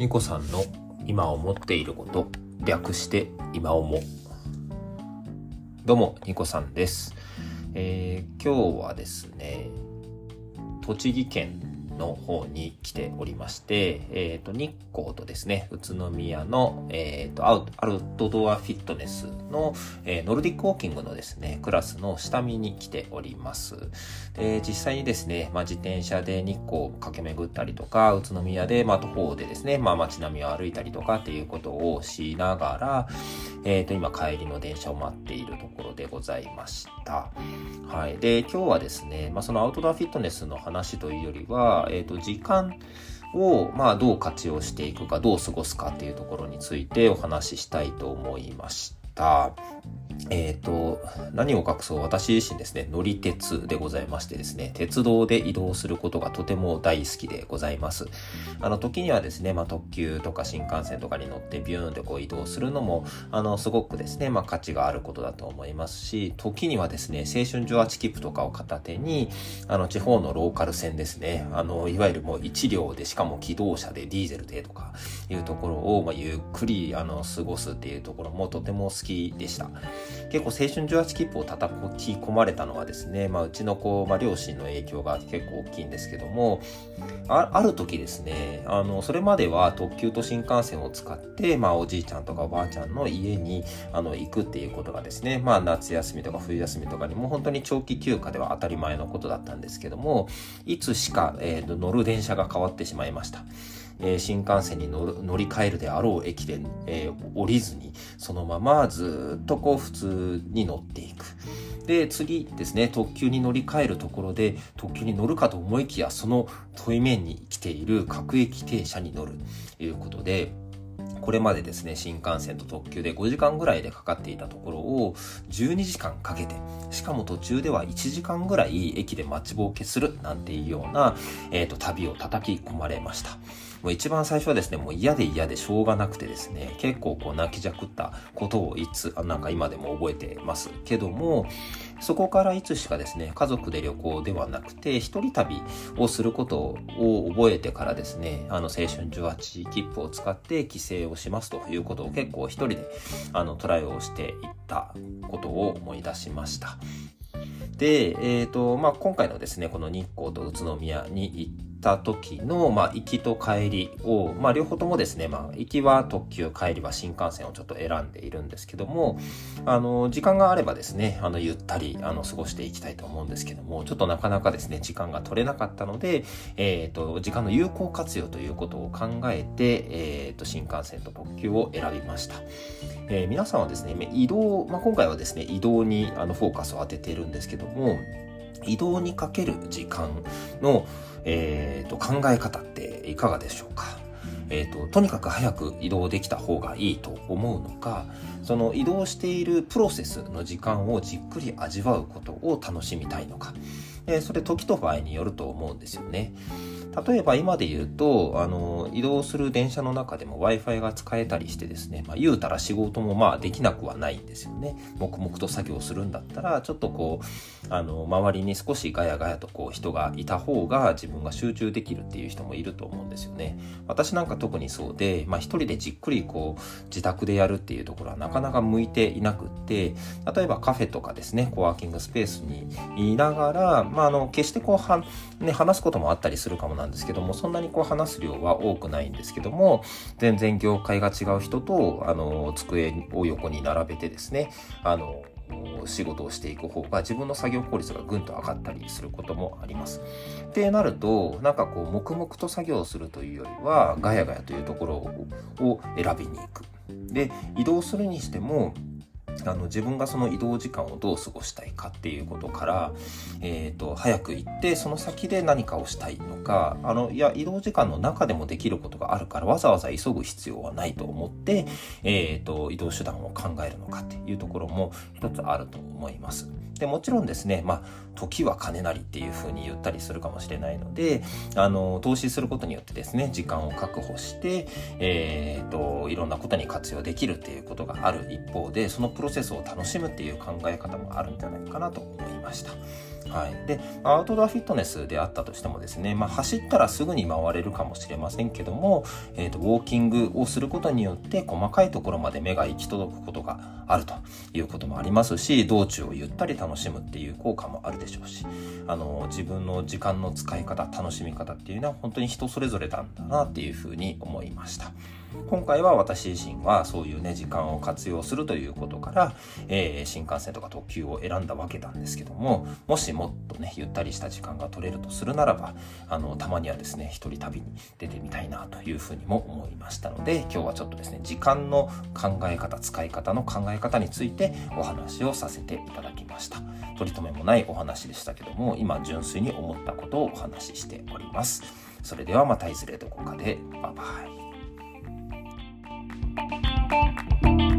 ニコさんの今思っていること略して今思。どうもニコさんです、えー今日はですね栃木県の方に来ておりまして、えー、と日光とですね宇都宮の、えー、とアウアウトドアフィットネスの、えーノルディックウォーキングのですねクラスの下見に来ておりますで実際にですね、まあ、自転車で日光を駆け巡ったりとか宇都宮で、まあ、徒歩でですね、まあ、街並みを歩いたりとかっていうことをしながら、えー、と今帰りの電車を待っているところでございましたはい。で、今日はですね、まあ、そのアウトドアフィットネスの話というよりは、えっ、と、時間を、まあ、どう活用していくか、どう過ごすかっていうところについてお話ししたいと思いました。えっ、と、何を隠そう、私自身ですね、乗り鉄でございましてですね、鉄道で移動することがとても大好きでございます。あの、時にはですね、まあ、特急とか新幹線とかに乗ってビューンってこう移動するのも、あの、すごくですね、まあ、価値があることだと思いますし、時にはですね、青春18切符とかを片手に、あの、地方のローカル線ですね、あの、いわゆるもう1両で、しかも機動車でディーゼルでとかいうところを、まあ、ゆっくり、あの、過ごすっていうところもとても好きでした。結構青春18切符を叩き込まれたのはですね、まあ、うちの子、まあ、両親の影響が結構大きいんですけども、あある時ですね、あの、それまでは特急と新幹線を使って、まあ、おじいちゃんとかおばあちゃんの家に、あの、行くっていうことがですね、まあ、夏休みとか冬休みとかにも本当に長期休暇では当たり前のことだったんですけども、いつしか、えー乗る電車が変わってしまいました。えー新幹線に乗り換えるであろう駅で、えー降りずに、そのままずっとこう普通に乗っていく。で、次ですね、特急に乗り換えるところで、特急に乗るかと思いきや、その対面に来ている各駅停車に乗るということで、これまでですね、新幹線と特急で5時間ぐらいでかかっていたところを12時間かけて、しかも途中では1時間ぐらい駅で待ちぼうけするなんていうような、えっ、と、旅を叩き込まれました。もう一番最初はですね、もう嫌で嫌でしょうがなくてですね、結構こう泣きじゃくったことをいつ、あなんか今でも覚えてますけども、そこからいつしかですね、家族で旅行ではなくて、一人旅をすることを覚えてからですね、あの、青春18切符を使って帰省をしますということを結構一人で、あの、トライをしていったことを思い出しました。で、えっ、と、まあ、今回のですね、この日光と宇都宮に行ってた時の、まあ、行きと帰りを、まあ、両方ともですね、まあ、行きは特急、帰りは新幹線をちょっと選んでいるんですけども、あの、時間があればですね、あの、ゆったり、あの、過ごしていきたいと思うんですけども、ちょっとなかなかですね、時間が取れなかったので、えっ、と、時間の有効活用ということを考えて、えっ、と、新幹線と特急を選びました。えー皆さんはですね、移動、まあ、今回はですね、移動にあのフォーカスを当てているんですけども、移動にかける時間の、えーと考え方っていかがでしょうか？えーと、とにかく早く移動できた方がいいと思うのかその移動しているプロセスの時間をじっくり味わうことを楽しみたいのか、えーそれ時と場合によると思うんですよね例えば今で言うとあの移動する電車の中でも w i f i が使えたりしてですね、まあ、言うたら仕事もまあできなくはないんですよね。黙々と作業するんだったらちょっとこうあの周りに少しガヤガヤとこう人がいた方が自分が集中できるっていう人もいると思うんですよね。私なんか特にそうで、まあ、一人でじっくりこう自宅でやるっていうところはなかなか向いていなくって例えばカフェとかですねコワーキングスペースにいながら、まあ、あの決してこうは、ね、話すこともあったりするかもなんですけどもそんなにこう話す量は多くないんですけども全然業界が違う人とあの机を横に並べてですねあの仕事をしていく方が自分の作業効率がぐんと上がったりすることもあります。ってなるとなんかこう黙々と作業するというよりはガヤガヤというところを選びに行く。で移動するにしてもあの自分がその移動時間をどう過ごしたいかっていうことから、えー、と早く行ってその先で何かをしたいのかあのいや移動時間の中でもできることがあるからわざわざ急ぐ必要はないと思って、えー、と移動手段を考えるのかっていうところも一つあると思います。でもちろんですね、まあ、時は金なりっていうふうに言ったりするかもしれないのであの投資することによってですね時間を確保して、えー、といろんなことに活用できるっていうことがある一方でそのプロセスを楽しむっていう考え方もあるんじゃないかなと思いました。はい、でアウトドアフィットネスであったとしてもですね、まあ、走ったらすぐに回れるかもしれませんけども、えーと、ウォーキングをすることによって細かいところまで目が行き届くことがあるということもありますし道中をゆったり楽しむっていう効果もあるでしょうしあの自分の時間の使い方楽しみ方っていうのは本当に人それぞれなんだなっていうふうに思いました。今回は私自身はそういうね時間を活用するということから、えー、新幹線とか特急を選んだわけなんですけどももしもっとねゆったりした時間が取れるとするならばあのたまにはですね一人旅に出てみたいなというふうにも思いましたので今日はちょっとですね時間の考え方使い方の考え方についてお話をさせていただきました。取り留めもないお話でしたけども今純粋に思ったことをお話ししております。それではまたいずれどこかでバイバイ。Thank you.